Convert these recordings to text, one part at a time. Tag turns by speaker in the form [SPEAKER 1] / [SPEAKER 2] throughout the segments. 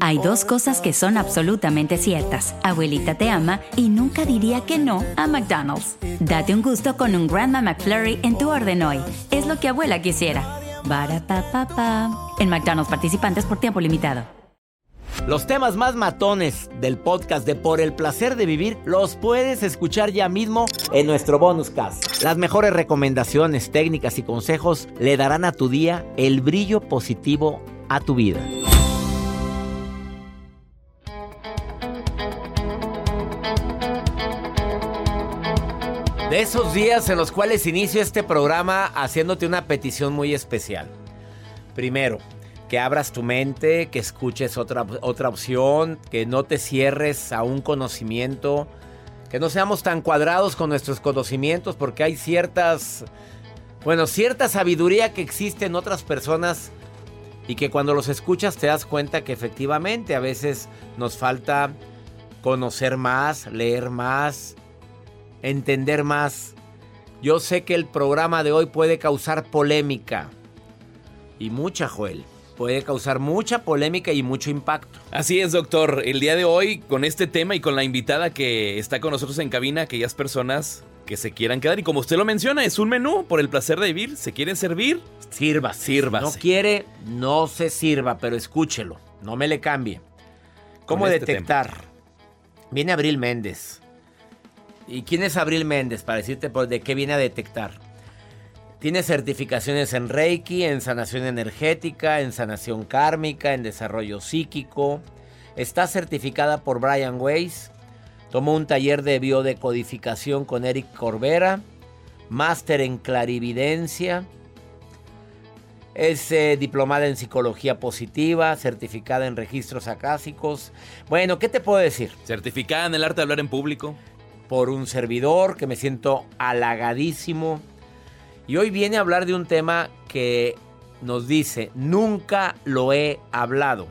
[SPEAKER 1] Hay dos cosas que son absolutamente ciertas. Abuelita te ama y nunca diría que no a McDonald's. Date un gusto con un Grandma McFlurry en tu orden hoy. Es lo que abuela quisiera. En McDonald's participantes por tiempo limitado.
[SPEAKER 2] Los temas más matones del podcast de Por el placer de vivir los puedes escuchar ya mismo en nuestro bonus cast. Las mejores recomendaciones, técnicas y consejos le darán a tu día el brillo positivo a tu vida. De esos días en los cuales inicio este programa haciéndote una petición muy especial. Primero, que abras tu mente, que escuches otra, otra opción, que no te cierres a un conocimiento, que no seamos tan cuadrados con nuestros conocimientos porque hay ciertas, bueno, cierta sabiduría que existe en otras personas y que cuando los escuchas te das cuenta que efectivamente a veces nos falta conocer más, leer más, entender más. Yo sé que el programa de hoy puede causar polémica. Y mucha, Joel. Puede causar mucha polémica y mucho impacto.
[SPEAKER 3] Así es, doctor. El día de hoy, con este tema y con la invitada que está con nosotros en cabina, aquellas personas que se quieran quedar. Y como usted lo menciona, es un menú por el placer de vivir. ¿Se quieren servir?
[SPEAKER 2] Sirva, sirva. No quiere, no se sirva, pero escúchelo. No me le cambie. ¿Cómo este detectar? Viene Abril Méndez. ¿Y quién es Abril Méndez? Para decirte de qué viene a detectar. Tiene certificaciones en Reiki, en sanación energética, en sanación kármica, en desarrollo psíquico. Está certificada por Brian Weiss. Tomó un taller de biodecodificación con Eric Corbera. Máster en clarividencia. Es eh, diplomada en psicología positiva, certificada en registros acásicos. Bueno, ¿qué te puedo decir?
[SPEAKER 3] Certificada en el arte de hablar en público
[SPEAKER 2] por un servidor que me siento halagadísimo. Y hoy viene a hablar de un tema que nos dice, nunca lo he hablado.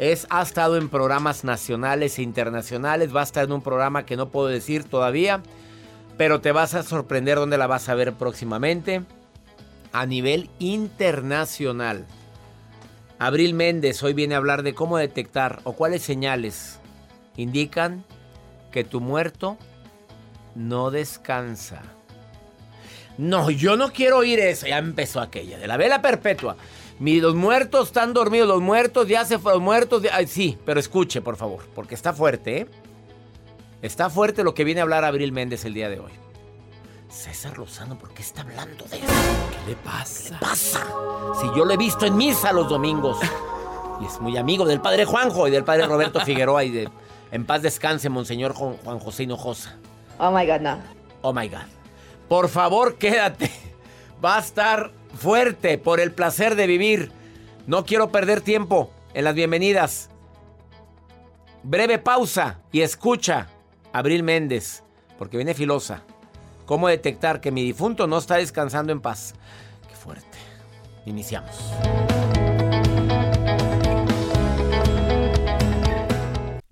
[SPEAKER 2] Es, ha estado en programas nacionales e internacionales, va a estar en un programa que no puedo decir todavía, pero te vas a sorprender dónde la vas a ver próximamente. A nivel internacional. Abril Méndez hoy viene a hablar de cómo detectar o cuáles señales indican que tu muerto no descansa. No, yo no quiero oír eso. Ya empezó aquella, de la vela perpetua. los muertos están dormidos, los muertos ya se fueron, muertos. sí, pero escuche, por favor, porque está fuerte, ¿eh? Está fuerte lo que viene a hablar Abril Méndez el día de hoy. César Lozano, ¿por qué está hablando de eso?
[SPEAKER 3] ¿Qué le pasa?
[SPEAKER 2] ¿Qué le pasa? Si yo lo he visto en misa los domingos. Y es muy amigo del padre Juanjo y del padre Roberto Figueroa y de en paz descanse, Monseñor Juan José Hinojosa.
[SPEAKER 4] Oh my God, no.
[SPEAKER 2] Oh my God. Por favor, quédate. Va a estar fuerte por el placer de vivir. No quiero perder tiempo en las bienvenidas. Breve pausa y escucha Abril Méndez, porque viene filosa. ¿Cómo detectar que mi difunto no está descansando en paz? Qué fuerte. Iniciamos.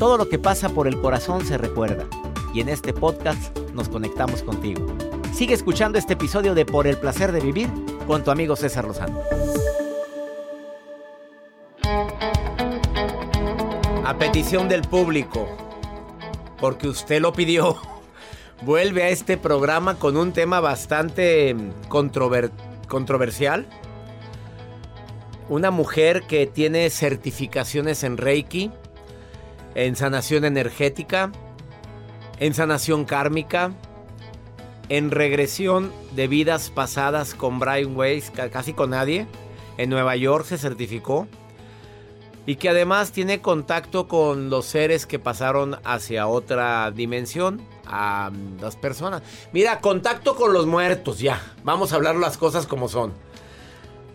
[SPEAKER 2] Todo lo que pasa por el corazón se recuerda. Y en este podcast nos conectamos contigo. Sigue escuchando este episodio de Por el placer de vivir con tu amigo César Lozano. A petición del público, porque usted lo pidió, vuelve a este programa con un tema bastante controver- controversial. Una mujer que tiene certificaciones en Reiki, en sanación energética, en sanación kármica, en regresión de vidas pasadas con Brian Weiss, ca- casi con nadie. En Nueva York se certificó. Y que además tiene contacto con los seres que pasaron hacia otra dimensión, a las personas. Mira, contacto con los muertos, ya. Vamos a hablar las cosas como son.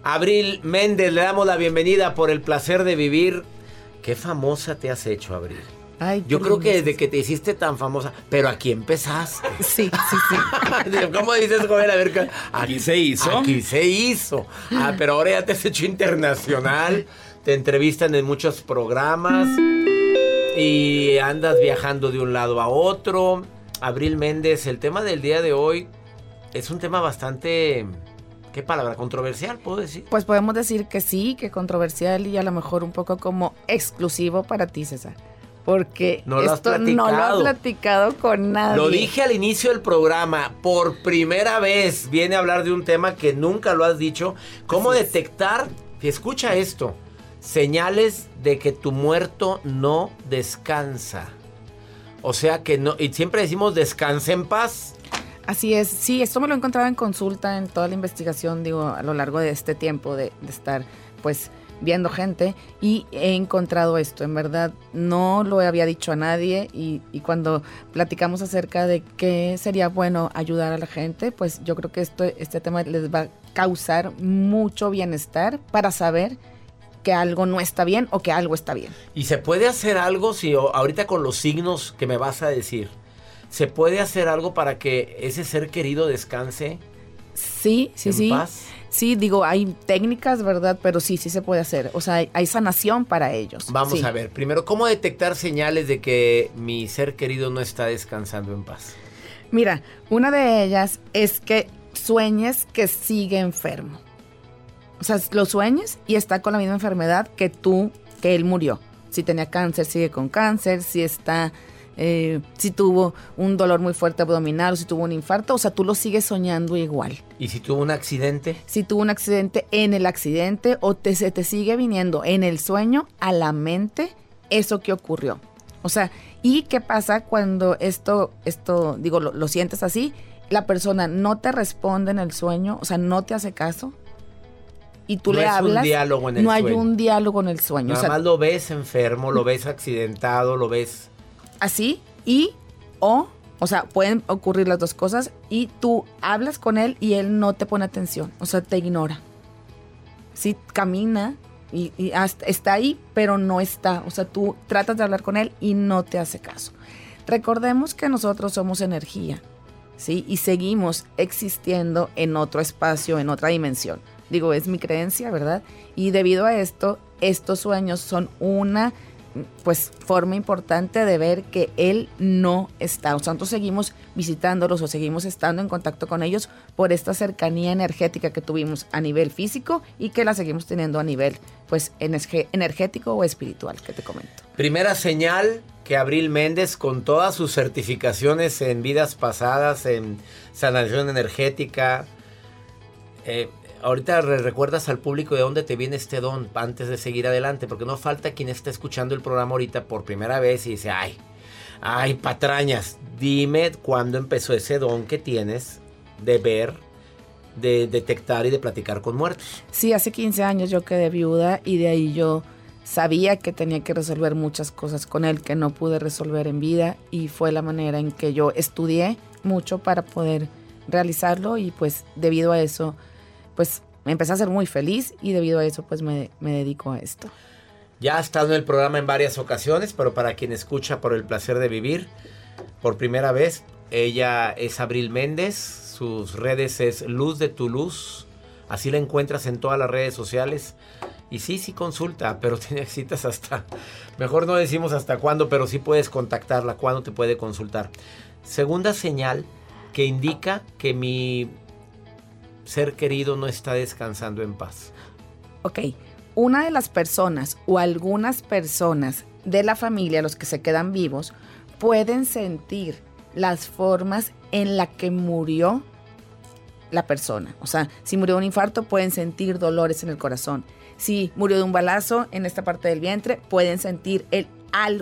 [SPEAKER 2] Abril Méndez, le damos la bienvenida por el placer de vivir. Qué famosa te has hecho, Abril.
[SPEAKER 4] Ay,
[SPEAKER 2] Yo creo que desde que te hiciste tan famosa, pero aquí empezaste.
[SPEAKER 4] Sí, sí, sí.
[SPEAKER 2] ¿Cómo dices, joven? A ver, ¿qué-
[SPEAKER 3] Aquí se hizo.
[SPEAKER 2] Aquí se hizo. Ah, pero ahora ya te has hecho internacional. Te entrevistan en muchos programas. Y andas viajando de un lado a otro. Abril Méndez, el tema del día de hoy es un tema bastante. ¿Qué palabra? Controversial, puedo decir.
[SPEAKER 4] Pues podemos decir que sí, que controversial y a lo mejor un poco como exclusivo para ti, César. Porque
[SPEAKER 2] No
[SPEAKER 4] esto no lo has
[SPEAKER 2] platicado.
[SPEAKER 4] con nadie.
[SPEAKER 2] Lo dije al inicio del programa, por primera vez viene a hablar de un tema que nunca lo has dicho, cómo
[SPEAKER 4] Así es.
[SPEAKER 2] detectar, y escucha esto, señales de que tu muerto no descansa. O sea que no, y siempre decimos descanse en paz.
[SPEAKER 4] Así es, sí, esto me lo he encontrado en consulta en toda la investigación, digo, a lo largo de este tiempo de, estar, pues, viendo gente y he encontrado esto, en verdad, no lo había dicho a nadie y, cuando platicamos acerca de qué sería bueno ayudar a la gente, pues yo creo que esto, este tema les va a causar mucho bienestar para saber que algo no está bien o que algo está bien.
[SPEAKER 2] Y se puede hacer algo si ahorita con los signos que me vas a decir, se puede hacer algo para que ese ser querido descanse
[SPEAKER 4] Sí, sí,
[SPEAKER 2] en
[SPEAKER 4] sí.
[SPEAKER 2] paz.
[SPEAKER 4] Sí, digo, hay técnicas, ¿verdad? Pero sí, sí se puede hacer. O sea, hay, sanación para ellos.
[SPEAKER 2] Vamos
[SPEAKER 4] Sí.
[SPEAKER 2] a ver, primero, ¿cómo detectar señales de que mi ser querido no está descansando en paz?
[SPEAKER 4] Mira, una de ellas es que sueñes que sigue enfermo. O sea, lo sueñes y está con la misma enfermedad que tú, que él murió. Si tenía cáncer, sigue con cáncer. Si está, eh, si tuvo un dolor muy fuerte abdominal o si tuvo un infarto, o sea, tú lo sigues soñando igual.
[SPEAKER 2] ¿Y si tuvo un accidente?
[SPEAKER 4] si tuvo un accidente en el accidente o te, se te sigue viniendo en el sueño a la mente eso que ocurrió. O sea, ¿y qué pasa cuando esto, esto digo, lo, lo sientes así? La persona no te responde en el sueño, o sea, no te hace caso. Y tú
[SPEAKER 2] No
[SPEAKER 4] le
[SPEAKER 2] es un
[SPEAKER 4] hablas.
[SPEAKER 2] diálogo en el
[SPEAKER 4] no hay
[SPEAKER 2] sueño.
[SPEAKER 4] un diálogo en el sueño.
[SPEAKER 2] Nada
[SPEAKER 4] o sea,
[SPEAKER 2] más lo ves enfermo, lo ves accidentado, lo ves...
[SPEAKER 4] así y o o sea pueden ocurrir las dos cosas y tú hablas con él y él no te pone atención o sea te ignora. Sí camina y, está ahí pero no está. O sea tú tratas de hablar con él y no te hace caso. Recordemos que nosotros somos energía sí y seguimos existiendo en otro espacio en otra dimensión. Digo es mi creencia verdad y debido a esto estos sueños son una pues forma importante de ver que él no está. O sea, nosotros seguimos visitándolos o seguimos estando en contacto con ellos por esta cercanía energética que tuvimos a nivel físico y que la seguimos teniendo a nivel pues energético o espiritual que te comento.
[SPEAKER 2] Primera señal que Abril Méndez, con todas sus certificaciones en vidas pasadas, en sanación energética, eh, ahorita re- recuerdas al público de dónde te viene este don antes de seguir adelante, porque no falta quien está escuchando el programa ahorita por primera vez y dice, ay, ay, patrañas, dime cuándo empezó ese don que tienes de ver, de detectar y de platicar con muertos.
[SPEAKER 4] Sí, hace 15 años yo quedé viuda y de ahí yo sabía que tenía que resolver muchas cosas con él que no pude resolver en vida y fue la manera en que yo estudié mucho para poder realizarlo y pues debido a eso pues me empecé a ser muy feliz y debido a eso pues me, me dedico a esto.
[SPEAKER 2] Ya ha estado en el programa en varias ocasiones, pero para quien escucha por el placer de vivir, por primera vez, ella es Abril Méndez, sus redes es Luz de tu Luz, Así la encuentras en todas las redes sociales. Y sí, sí consulta, pero te necesitas hasta, mejor no decimos hasta cuándo, pero sí puedes contactarla, cuándo te puede consultar. Segunda señal que indica que mi ser querido no está descansando en paz.
[SPEAKER 4] Ok, una de las personas o algunas personas de la familia, los que se quedan vivos, pueden sentir las formas en la que murió la persona. O sea, si murió de un infarto, pueden sentir dolores en el corazón. Si murió de un balazo en esta parte del vientre, pueden sentir el,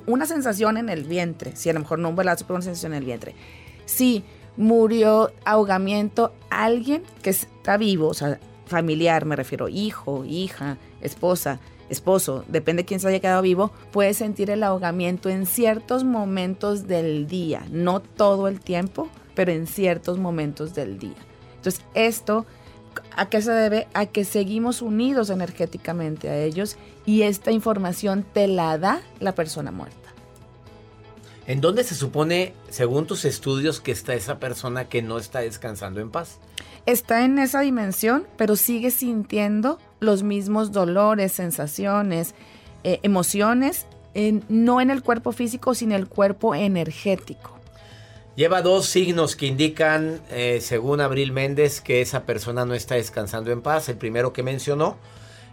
[SPEAKER 4] una sensación en el vientre. Si a lo mejor no un balazo, pero una sensación en el vientre. Si murió ahogamiento, alguien que está vivo, o sea, familiar, me refiero, hijo, hija, esposa, esposo, depende de quién se haya quedado vivo, puede sentir el ahogamiento en ciertos momentos del día, no todo el tiempo, pero en ciertos momentos del día. Entonces, esto, ¿a qué se debe? A que seguimos unidos energéticamente a ellos y esta información te la da la persona muerta.
[SPEAKER 2] ¿En dónde se supone, según tus estudios, que está esa persona que no está descansando en paz?
[SPEAKER 4] Está en esa dimensión, pero sigue sintiendo los mismos dolores, sensaciones, eh, emociones, no en el cuerpo físico, sino en el cuerpo energético.
[SPEAKER 2] Lleva dos signos que indican, eh, según Abril Méndez, que esa persona no está descansando en paz. El primero que mencionó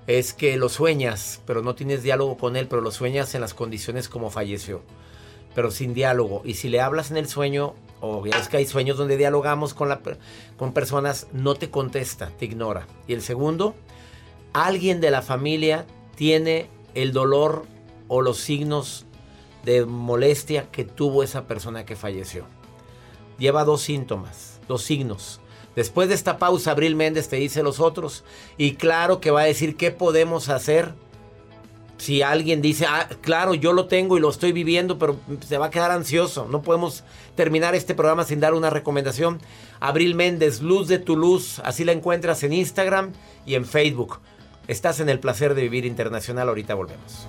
[SPEAKER 2] es que lo sueñas, pero no tienes diálogo con él, pero lo sueñas en las condiciones como falleció, pero sin diálogo. Y si le hablas en el sueño, o es que hay sueños donde dialogamos con, la, con personas, no te contesta, te ignora. Y el segundo, alguien de la familia tiene el dolor o los signos de molestia que tuvo esa persona que falleció lleva dos síntomas, dos signos. Después de esta pausa, Abril Méndez te dice los otros. Y claro que va a decir qué podemos hacer. Si alguien dice, ah, claro, yo lo tengo y lo estoy viviendo, pero se va a quedar ansioso. No podemos terminar este programa sin dar una recomendación. Abril Méndez, Luz de tu Luz. Así la encuentras en Instagram y en Facebook. Estás en el placer de vivir internacional. Ahorita volvemos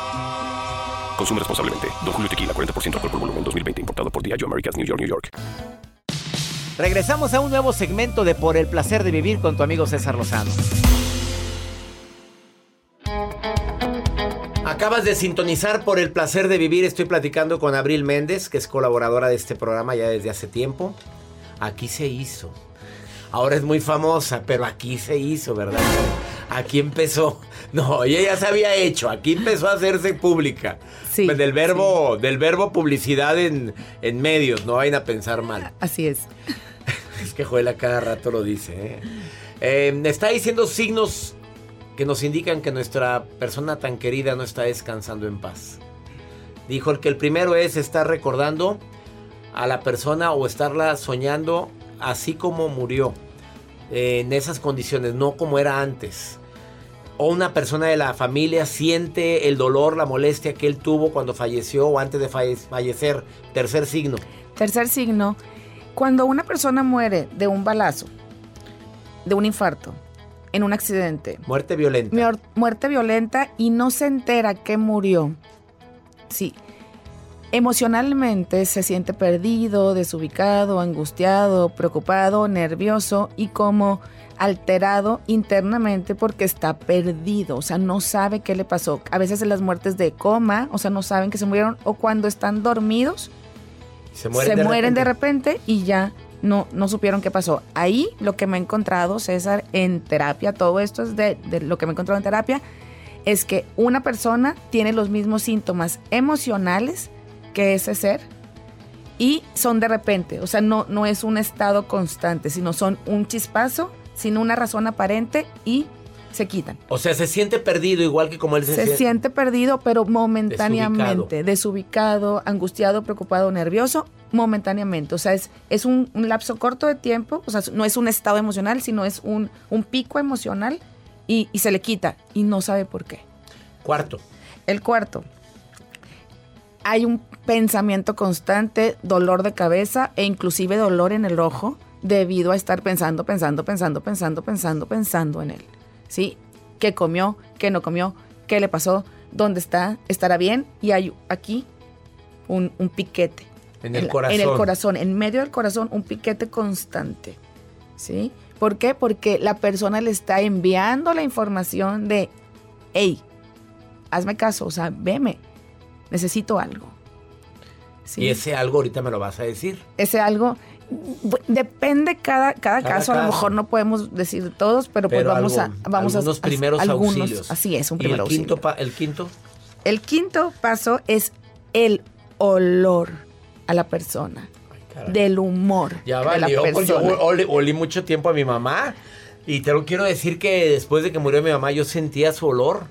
[SPEAKER 5] Consume responsablemente. Don Julio Tequila, 40% alcohol por volumen, 2020. Importado por Diageo Americas, New York, New York.
[SPEAKER 2] Regresamos a un nuevo segmento de Por el Placer de Vivir con tu amigo César Lozano. Acabas de sintonizar por el placer de vivir. Estoy platicando con Abril Méndez, que es colaboradora de este programa ya desde hace tiempo. Aquí se hizo. Ahora es muy famosa, pero aquí se hizo, ¿verdad? Aquí empezó. No, ella ya se había hecho. Aquí empezó a hacerse pública. Sí. Del verbo, del verbo publicidad en, medios. No vayan a pensar mal.
[SPEAKER 4] Así es.
[SPEAKER 2] Es que Joel a cada rato lo dice. ¿eh? Eh, está diciendo signos que nos indican que nuestra persona tan querida no está descansando en paz. Dijo el que el primero es estar recordando a la persona o estarla soñando así como murió, en esas condiciones, no como era antes. O una persona de la familia siente el dolor, la molestia que él tuvo cuando falleció o antes de fallecer. Tercer signo.
[SPEAKER 4] Tercer signo, cuando una persona muere de un balazo, de un infarto, en un accidente.
[SPEAKER 2] Muerte violenta.
[SPEAKER 4] Muerte violenta y no se entera que murió. Sí, Emocionalmente se siente perdido, desubicado, angustiado, preocupado, nervioso y como alterado internamente porque está perdido, o sea, no sabe qué le pasó. A veces en las muertes de coma, o sea, no saben que se murieron o cuando están dormidos, se mueren, de, repente. y ya no, no supieron qué pasó. Ahí lo que me he encontrado, César, en terapia, todo esto es de, de lo que me he encontrado en terapia, es que una persona tiene los mismos síntomas emocionales que ese ser y son de repente, o sea, no, no es un estado constante, sino son un chispazo sin una razón aparente y se quitan.
[SPEAKER 2] O sea, se siente perdido igual que como él se,
[SPEAKER 4] Se
[SPEAKER 2] siente.
[SPEAKER 4] siente perdido, pero momentáneamente, desubicado. angustiado, preocupado, nervioso, momentáneamente. O sea, es, es un, un lapso corto de tiempo, o sea, no es un estado emocional, sino es un, un pico emocional y, y se le quita y no sabe por qué.
[SPEAKER 2] Cuarto.
[SPEAKER 4] El cuarto, hay un pensamiento constante, dolor de cabeza e inclusive dolor en el ojo debido a estar pensando, pensando, pensando, pensando, pensando, pensando en él. ¿Sí? ¿Qué comió? ¿Qué no comió? ¿Qué le pasó? ¿Dónde está? ¿Estará bien? Y hay aquí un, un piquete.
[SPEAKER 2] En el corazón.
[SPEAKER 4] En el corazón, en medio del corazón, un piquete constante. ¿Sí? ¿Por qué? Porque la persona le está enviando la información de, hey, hazme caso, o sea, veme, necesito algo. ¿Sí?
[SPEAKER 2] Y ese algo ahorita me lo vas a decir.
[SPEAKER 4] Ese algo, depende cada, cada,
[SPEAKER 2] Cada
[SPEAKER 4] caso, a lo mejor no podemos decir todos, pero, pues vamos a... Vamos
[SPEAKER 2] algunos
[SPEAKER 4] a,
[SPEAKER 2] primeros
[SPEAKER 4] algunos,
[SPEAKER 2] auxilios.
[SPEAKER 4] Así es, un
[SPEAKER 2] ¿Y
[SPEAKER 4] primer
[SPEAKER 2] el
[SPEAKER 4] auxilio.
[SPEAKER 2] quinto, el quinto?
[SPEAKER 4] El quinto paso es el olor a la persona,
[SPEAKER 2] caray.
[SPEAKER 4] del humor
[SPEAKER 2] Ya
[SPEAKER 4] de la
[SPEAKER 2] valió, pues yo
[SPEAKER 4] persona.
[SPEAKER 2] olí, olí mucho tiempo a mi mamá. Y te lo quiero decir que después de que murió mi mamá, yo sentía su olor.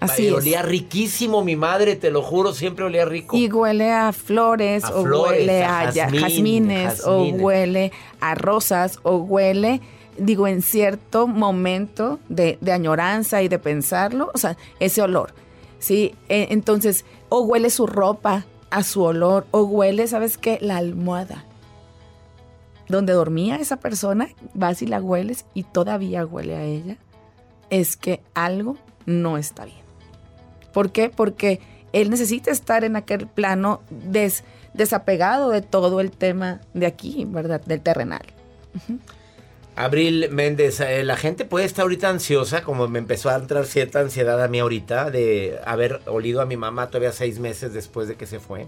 [SPEAKER 4] Así es.
[SPEAKER 2] olía riquísimo mi madre, te lo juro, siempre olía rico.
[SPEAKER 4] Y huele a flores,
[SPEAKER 2] A
[SPEAKER 4] o
[SPEAKER 2] flores,
[SPEAKER 4] huele
[SPEAKER 2] a
[SPEAKER 4] a,
[SPEAKER 2] jazmín,
[SPEAKER 4] jazmines, o huele a rosas, o huele, digo, en cierto momento de, de añoranza y de pensarlo, o sea, ese olor. Sí, E- entonces, o huele su ropa a su olor, o huele, ¿sabes qué? La almohada. Donde dormía esa persona, vas y la hueles y todavía huele a ella, es que algo no está bien. ¿Por qué? Porque él necesita estar en aquel plano des- desapegado de todo el tema de aquí, ¿verdad? Del terrenal.
[SPEAKER 2] Abril Méndez, eh, la gente puede estar ahorita ansiosa, como me empezó a entrar cierta ansiedad a mí ahorita, de haber olido a mi mamá todavía seis meses después de que se fue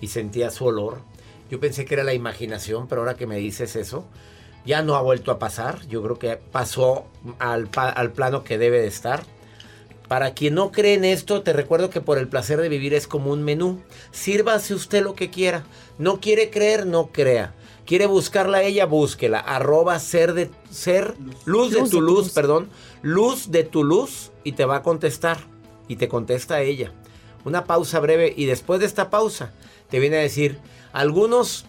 [SPEAKER 2] y sentía su olor. Yo pensé que era la imaginación, pero ahora que me dices eso, ya no ha vuelto a pasar. Yo creo que pasó al, al plano que debe de estar. Para quien no cree en esto, te recuerdo que por el placer de vivir es como un menú. Sírvase usted lo que quiera. No quiere creer, no crea. Quiere buscarla a ella, búsquela. Arroba ser de ser, luz, de
[SPEAKER 4] Luz
[SPEAKER 2] tu
[SPEAKER 4] de tu
[SPEAKER 2] luz,
[SPEAKER 4] luz.
[SPEAKER 2] perdón. Luz de tu luz y te va a contestar. Y te contesta ella. Una pausa breve y después de esta pausa te viene a decir, algunos,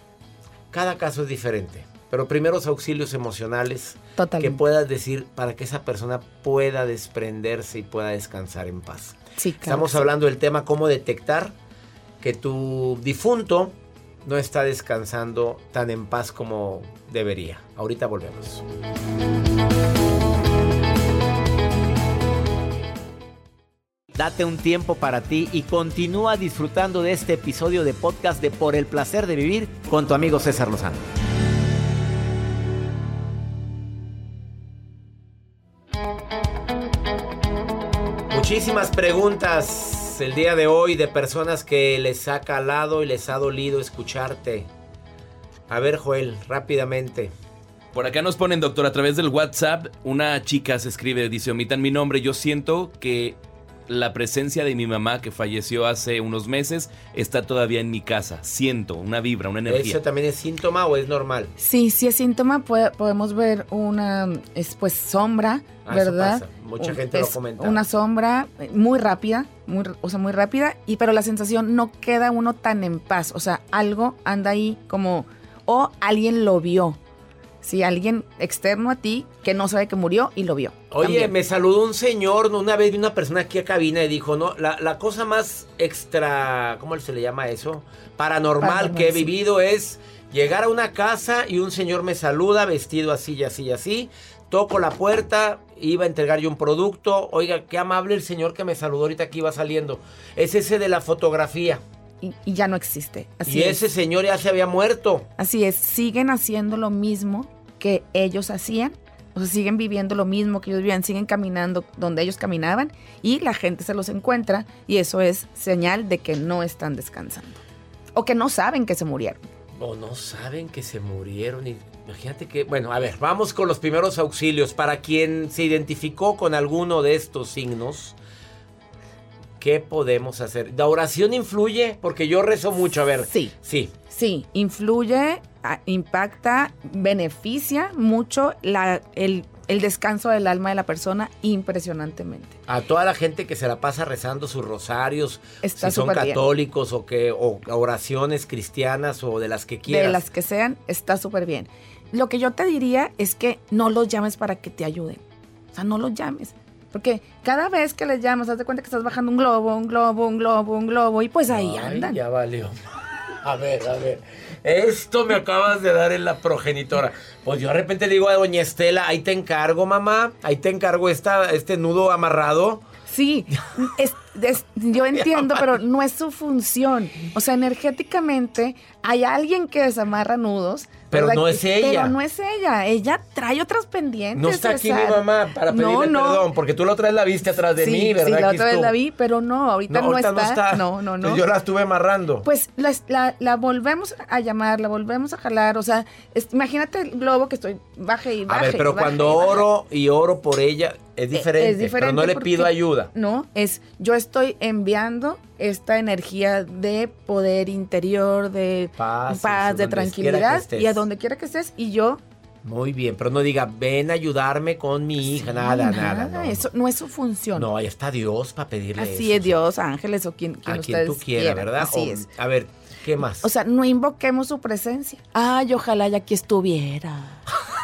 [SPEAKER 2] cada caso es diferente. Pero primeros auxilios emocionales
[SPEAKER 4] Totalmente.
[SPEAKER 2] que puedas decir para que esa persona pueda desprenderse y pueda descansar en paz.
[SPEAKER 4] Sí, claro
[SPEAKER 2] Estamos
[SPEAKER 4] sí.
[SPEAKER 2] hablando del tema cómo detectar que tu difunto no está descansando tan en paz como debería. Ahorita volvemos. Date un tiempo para ti y continúa disfrutando de este episodio de podcast de Por el placer de vivir con tu amigo César Lozano. Muchísimas preguntas el día de hoy de personas que les ha calado y les ha dolido escucharte. A ver, Joel, rápidamente.
[SPEAKER 3] Por acá nos ponen, doctor, a través del WhatsApp, una chica se escribe, dice, omitan mi nombre, yo siento que la presencia de mi mamá que falleció hace unos meses está todavía en mi casa. Siento una vibra, una energía.
[SPEAKER 2] ¿Eso también es síntoma o es normal?
[SPEAKER 4] Sí, si es síntoma, puede- podemos ver una es, pues, sombra,
[SPEAKER 2] Ah, eso
[SPEAKER 4] ¿verdad?
[SPEAKER 2] pasa. Mucha gente lo comenta.
[SPEAKER 4] Una sombra eh, muy rápida, muy, o sea, muy rápida, y pero la sensación no queda uno tan en paz. O sea, algo anda ahí como, o alguien lo vio. Sí, alguien externo a ti que no sabe que murió y lo vio.
[SPEAKER 2] Oye,
[SPEAKER 4] también.
[SPEAKER 2] me saludó un señor, una vez vi una persona aquí a cabina y dijo, no, la, la cosa más extra, ¿cómo se le llama eso? Paranormal,
[SPEAKER 4] Paranormal,
[SPEAKER 2] que he
[SPEAKER 4] sí.
[SPEAKER 2] vivido es llegar a una casa y un señor me saluda vestido así y así y así. Toco la puerta, iba a entregar yo un producto. Oiga, qué amable el señor que me saludó ahorita que iba saliendo. Es ese de la fotografía.
[SPEAKER 4] Y, y ya no existe. Así
[SPEAKER 2] y
[SPEAKER 4] es.
[SPEAKER 2] ese señor ya se había muerto.
[SPEAKER 4] Así es, siguen haciendo lo mismo que ellos hacían, o sea, siguen viviendo lo mismo que ellos vivían, siguen caminando donde ellos caminaban y la gente se los encuentra y eso es señal de que no están descansando o que no saben que se murieron.
[SPEAKER 2] O no saben que se murieron. y- Imagínate que, bueno, a ver, vamos con los primeros auxilios. Para quien se identificó con alguno de estos signos, ¿Qué podemos hacer? ¿La oración influye? Porque yo rezo mucho, a ver.
[SPEAKER 4] Sí.
[SPEAKER 2] Sí.
[SPEAKER 4] Sí, influye, a- impacta, beneficia mucho la, el, el descanso del alma de la persona impresionantemente.
[SPEAKER 2] A toda la gente que se la pasa rezando sus rosarios,
[SPEAKER 4] Está
[SPEAKER 2] si son
[SPEAKER 4] bien.
[SPEAKER 2] católicos o que o oraciones cristianas o de las que quieras.
[SPEAKER 4] De las que sean, está súper bien. Lo que yo te diría es que no los llames para que te ayuden. O sea, no los llames. Porque cada vez que les llamas, haz de cuenta que estás bajando un globo, un globo, un globo, un globo, y pues ahí
[SPEAKER 2] Ay,
[SPEAKER 4] andan.
[SPEAKER 2] Ya valió. A ver, a ver. Esto me acabas de dar en la progenitora. Pues yo de repente digo a doña Estela, ahí te encargo, mamá. Ahí te encargo esta, este nudo amarrado.
[SPEAKER 4] Sí, es- es- yo entiendo, pero no es su función. O sea, energéticamente hay alguien que desamarra nudos.
[SPEAKER 2] Pero
[SPEAKER 4] ¿verdad?
[SPEAKER 2] no es ella.
[SPEAKER 4] Pero no es ella. Ella trae otras pendientes.
[SPEAKER 2] No está aquí
[SPEAKER 4] César.
[SPEAKER 2] mi mamá para pedirle
[SPEAKER 4] No, no.
[SPEAKER 2] perdón, porque tú la otra vez la viste atrás de
[SPEAKER 4] sí,
[SPEAKER 2] mí, ¿verdad?
[SPEAKER 4] Sí, la otra vez la vi, pero no, ahorita no,
[SPEAKER 2] ahorita
[SPEAKER 4] está. No, no, no.
[SPEAKER 2] Yo la estuve amarrando.
[SPEAKER 4] Pues la, la- la volvemos a llamar, la volvemos a jalar. O sea, es- imagínate el globo que estoy baje y
[SPEAKER 2] a
[SPEAKER 4] baje.
[SPEAKER 2] ver, pero
[SPEAKER 4] baje
[SPEAKER 2] cuando
[SPEAKER 4] baje.
[SPEAKER 2] oro y oro por ella, es diferente.
[SPEAKER 4] Eh, Es diferente
[SPEAKER 2] pero no le pido ayuda.
[SPEAKER 4] No, es yo estoy enviando esta energía de poder interior, de
[SPEAKER 2] Paz,
[SPEAKER 4] de tranquilidad y a donde quiera que estés y yo
[SPEAKER 2] Muy bien, pero no diga, ven a ayudarme con mi hija. nada, nada. no,
[SPEAKER 4] eso no es su función.
[SPEAKER 2] No, ahí está Dios para pedirle
[SPEAKER 4] Así
[SPEAKER 2] eso.
[SPEAKER 4] es Dios, ángeles o quien, quien
[SPEAKER 2] A quien tú quieras. ¿verdad?
[SPEAKER 4] Así
[SPEAKER 2] O-
[SPEAKER 4] es.
[SPEAKER 2] A ver, ¿qué más?
[SPEAKER 4] O sea, no invoquemos su presencia. Ay, ojalá ya aquí estuviera.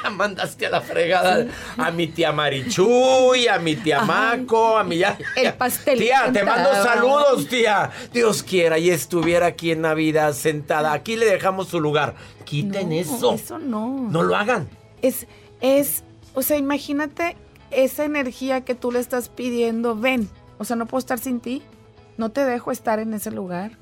[SPEAKER 2] mandaste a la fregada a mi tía Marichuy, a mi tía. Maco, a mi ya.
[SPEAKER 4] El pastel
[SPEAKER 2] Tía, te mando saludos, tía. Dios quiera y estuviera aquí en Navidad sentada. Aquí le dejamos su lugar. Quiten
[SPEAKER 4] No,
[SPEAKER 2] eso.
[SPEAKER 4] Eso no.
[SPEAKER 2] No lo hagan.
[SPEAKER 4] Es, es, o sea, imagínate esa energía que tú le estás pidiendo, ven, o sea, no puedo estar sin ti, no te dejo estar en ese lugar,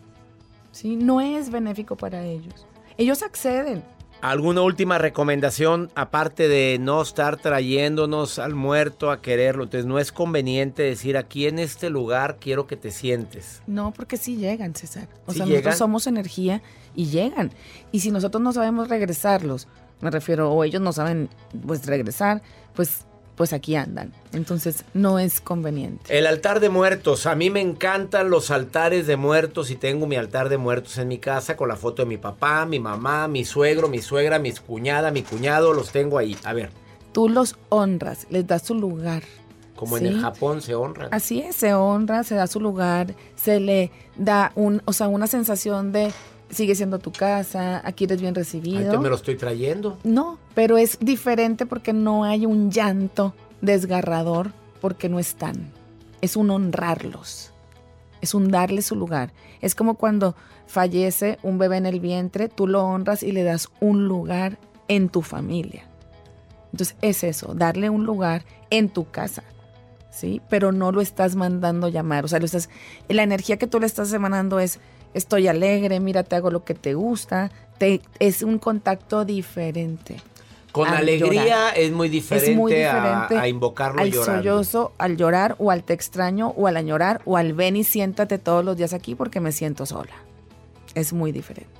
[SPEAKER 4] ¿sí? No es benéfico para ellos. Ellos acceden.
[SPEAKER 2] ¿Alguna última recomendación aparte de no estar trayéndonos al muerto a quererlo? Entonces no es conveniente decir aquí en este lugar quiero que te sientes.
[SPEAKER 4] No, porque sí llegan, César. O
[SPEAKER 2] ¿Sí
[SPEAKER 4] sea,
[SPEAKER 2] llegan?
[SPEAKER 4] nosotros somos energía y llegan. Y si nosotros no sabemos regresarlos, me refiero, o ellos no saben, pues, regresar, pues, pues aquí andan. Entonces, no es conveniente.
[SPEAKER 2] El altar de muertos. A mí me encantan los altares de muertos y tengo mi altar de muertos en mi casa con la foto de mi papá, mi mamá, mi suegro, mi suegra, mi cuñada, mi cuñado. Los tengo ahí. A ver,
[SPEAKER 4] Tú los honras, les das su lugar.
[SPEAKER 2] como en el Japón se honran.
[SPEAKER 4] Así es, se honra, se da su lugar, se le da un, o sea, una sensación de sigue siendo tu casa, aquí eres bien recibido.
[SPEAKER 2] te me lo estoy trayendo.
[SPEAKER 4] No, pero es diferente porque no hay un llanto desgarrador porque no están. Es un honrarlos. Es un darle su lugar. Es como cuando fallece un bebé en el vientre, tú lo honras y le das un lugar en tu familia. Entonces es eso, darle un lugar en tu casa. ¿Sí? Pero no lo estás mandando llamar. O sea, lo estás, la energía que tú le estás emanando es estoy alegre, mira, te hago lo que te gusta. Te, es un contacto diferente.
[SPEAKER 2] Con
[SPEAKER 4] al
[SPEAKER 2] alegría
[SPEAKER 4] llorar.
[SPEAKER 2] es muy diferente,
[SPEAKER 4] es muy
[SPEAKER 2] a-
[SPEAKER 4] diferente
[SPEAKER 2] a, invocarlo
[SPEAKER 4] al
[SPEAKER 2] llorando.
[SPEAKER 4] sollozo, al llorar o al te extraño o al añorar o al ven y siéntate todos los días aquí porque me siento sola. Es muy diferente.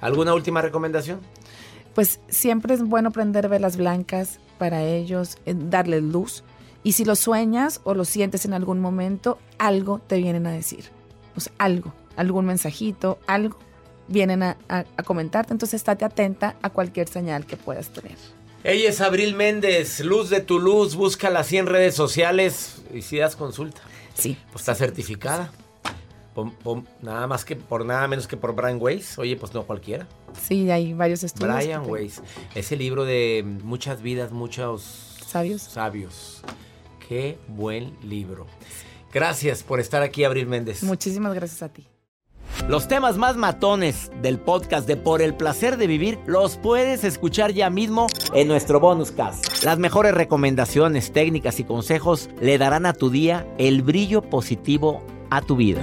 [SPEAKER 2] ¿Alguna última recomendación?
[SPEAKER 4] Pues siempre es bueno prender velas blancas para ellos, eh, darles luz. Y si lo sueñas o lo sientes en algún momento, algo te vienen a decir. O sea, algo, algún mensajito, algo vienen a, a- a comentarte. Entonces estate atenta a cualquier señal que puedas tener.
[SPEAKER 2] Ella es Abril Méndez, Luz de tu Luz. Búscala así en redes sociales y si das consulta.
[SPEAKER 4] Sí.
[SPEAKER 2] Pues está certificada. Nada más que por nada menos que por Brian Weiss. Oye, pues no cualquiera.
[SPEAKER 4] Sí, hay varios estudios.
[SPEAKER 2] Brian Weiss. Ese libro de muchas vidas, muchos
[SPEAKER 4] Sabios.
[SPEAKER 2] sabios. Qué buen libro. Gracias por estar aquí, Abril Méndez.
[SPEAKER 4] Muchísimas gracias a ti.
[SPEAKER 2] Los temas más matones del podcast de Por el placer de vivir los puedes escuchar ya mismo en nuestro bonus cast. Las mejores recomendaciones, técnicas y consejos le darán a tu día el brillo positivo a tu vida.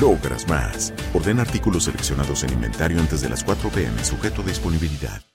[SPEAKER 6] logras más. Orden artículos seleccionados en inventario antes de las 4 pm, sujeto a disponibilidad.